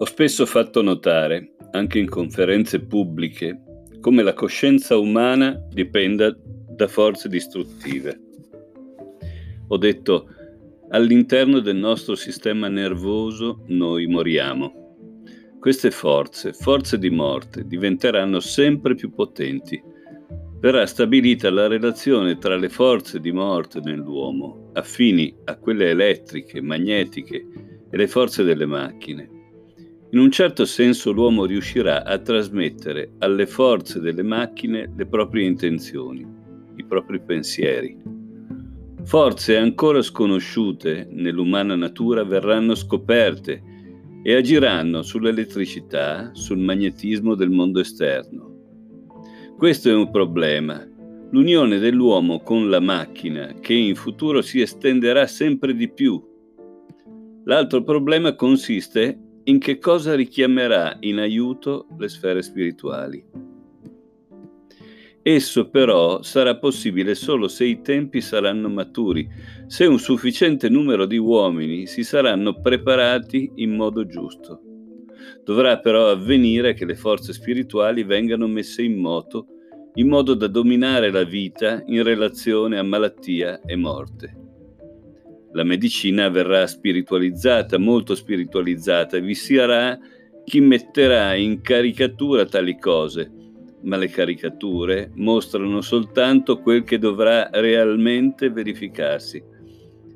Ho spesso fatto notare, anche in conferenze pubbliche, come la coscienza umana dipenda da forze distruttive. Ho detto, all'interno del nostro sistema nervoso noi moriamo. Queste forze, forze di morte, diventeranno sempre più potenti. Verrà stabilita la relazione tra le forze di morte nell'uomo, affini a quelle elettriche, magnetiche e le forze delle macchine in un certo senso l'uomo riuscirà a trasmettere alle forze delle macchine le proprie intenzioni, i propri pensieri. Forze ancora sconosciute nell'umana natura verranno scoperte e agiranno sull'elettricità, sul magnetismo del mondo esterno. Questo è un problema, l'unione dell'uomo con la macchina che in futuro si estenderà sempre di più. L'altro problema consiste in che cosa richiamerà in aiuto le sfere spirituali. Esso però sarà possibile solo se i tempi saranno maturi, se un sufficiente numero di uomini si saranno preparati in modo giusto. Dovrà però avvenire che le forze spirituali vengano messe in moto in modo da dominare la vita in relazione a malattia e morte. La medicina verrà spiritualizzata, molto spiritualizzata, e vi sarà chi metterà in caricatura tali cose, ma le caricature mostrano soltanto quel che dovrà realmente verificarsi.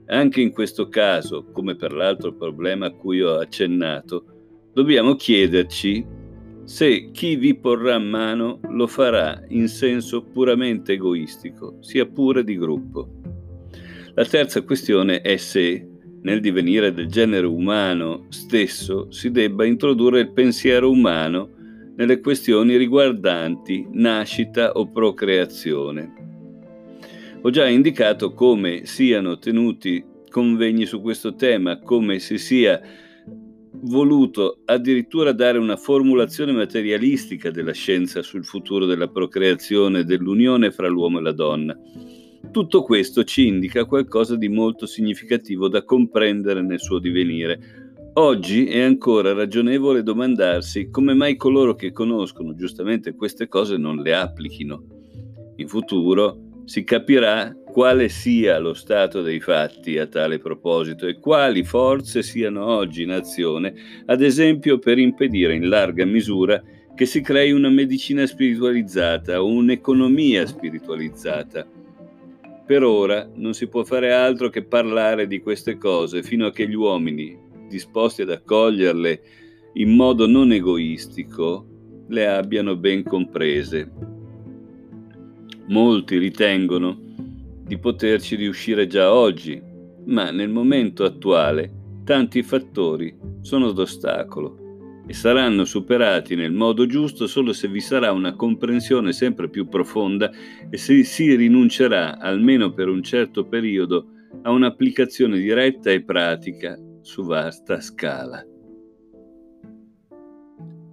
Anche in questo caso, come per l'altro problema a cui ho accennato, dobbiamo chiederci se chi vi porrà mano lo farà in senso puramente egoistico, sia pure di gruppo. La terza questione è se, nel divenire del genere umano stesso, si debba introdurre il pensiero umano nelle questioni riguardanti nascita o procreazione. Ho già indicato come siano tenuti convegni su questo tema, come si sia voluto addirittura dare una formulazione materialistica della scienza sul futuro della procreazione e dell'unione fra l'uomo e la donna. Tutto questo ci indica qualcosa di molto significativo da comprendere nel suo divenire. Oggi è ancora ragionevole domandarsi come mai coloro che conoscono giustamente queste cose non le applichino. In futuro si capirà quale sia lo stato dei fatti a tale proposito e quali forze siano oggi in azione, ad esempio per impedire in larga misura che si crei una medicina spiritualizzata o un'economia spiritualizzata per ora non si può fare altro che parlare di queste cose fino a che gli uomini, disposti ad accoglierle in modo non egoistico, le abbiano ben comprese. Molti ritengono di poterci riuscire già oggi, ma nel momento attuale tanti fattori sono d'ostacolo e saranno superati nel modo giusto solo se vi sarà una comprensione sempre più profonda e se si rinuncerà, almeno per un certo periodo, a un'applicazione diretta e pratica su vasta scala.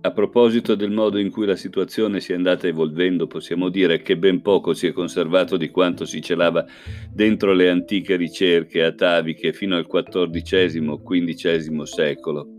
A proposito del modo in cui la situazione si è andata evolvendo, possiamo dire che ben poco si è conservato di quanto si celava dentro le antiche ricerche ataviche fino al XIV-XV secolo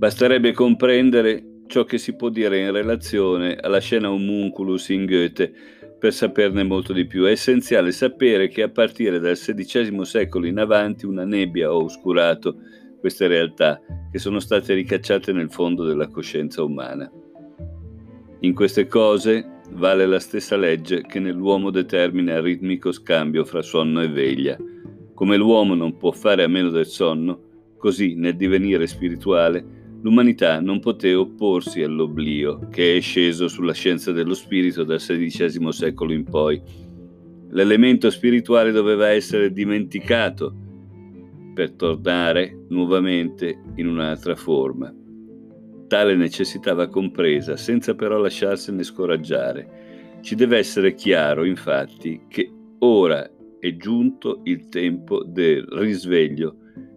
Basterebbe comprendere ciò che si può dire in relazione alla scena homunculus in Goethe per saperne molto di più. È essenziale sapere che a partire dal XVI secolo in avanti una nebbia ha oscurato queste realtà che sono state ricacciate nel fondo della coscienza umana. In queste cose vale la stessa legge che nell'uomo determina il ritmico scambio fra sonno e veglia. Come l'uomo non può fare a meno del sonno, così nel divenire spirituale l'umanità non poté opporsi all'oblio che è sceso sulla scienza dello spirito dal XVI secolo in poi. L'elemento spirituale doveva essere dimenticato per tornare nuovamente in un'altra forma. Tale necessità va compresa senza però lasciarsene scoraggiare. Ci deve essere chiaro, infatti, che ora è giunto il tempo del risveglio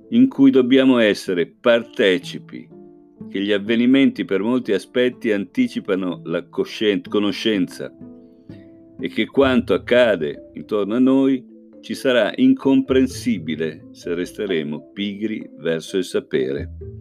in cui dobbiamo essere partecipi che gli avvenimenti per molti aspetti anticipano la conoscenza e che quanto accade intorno a noi ci sarà incomprensibile se resteremo pigri verso il sapere.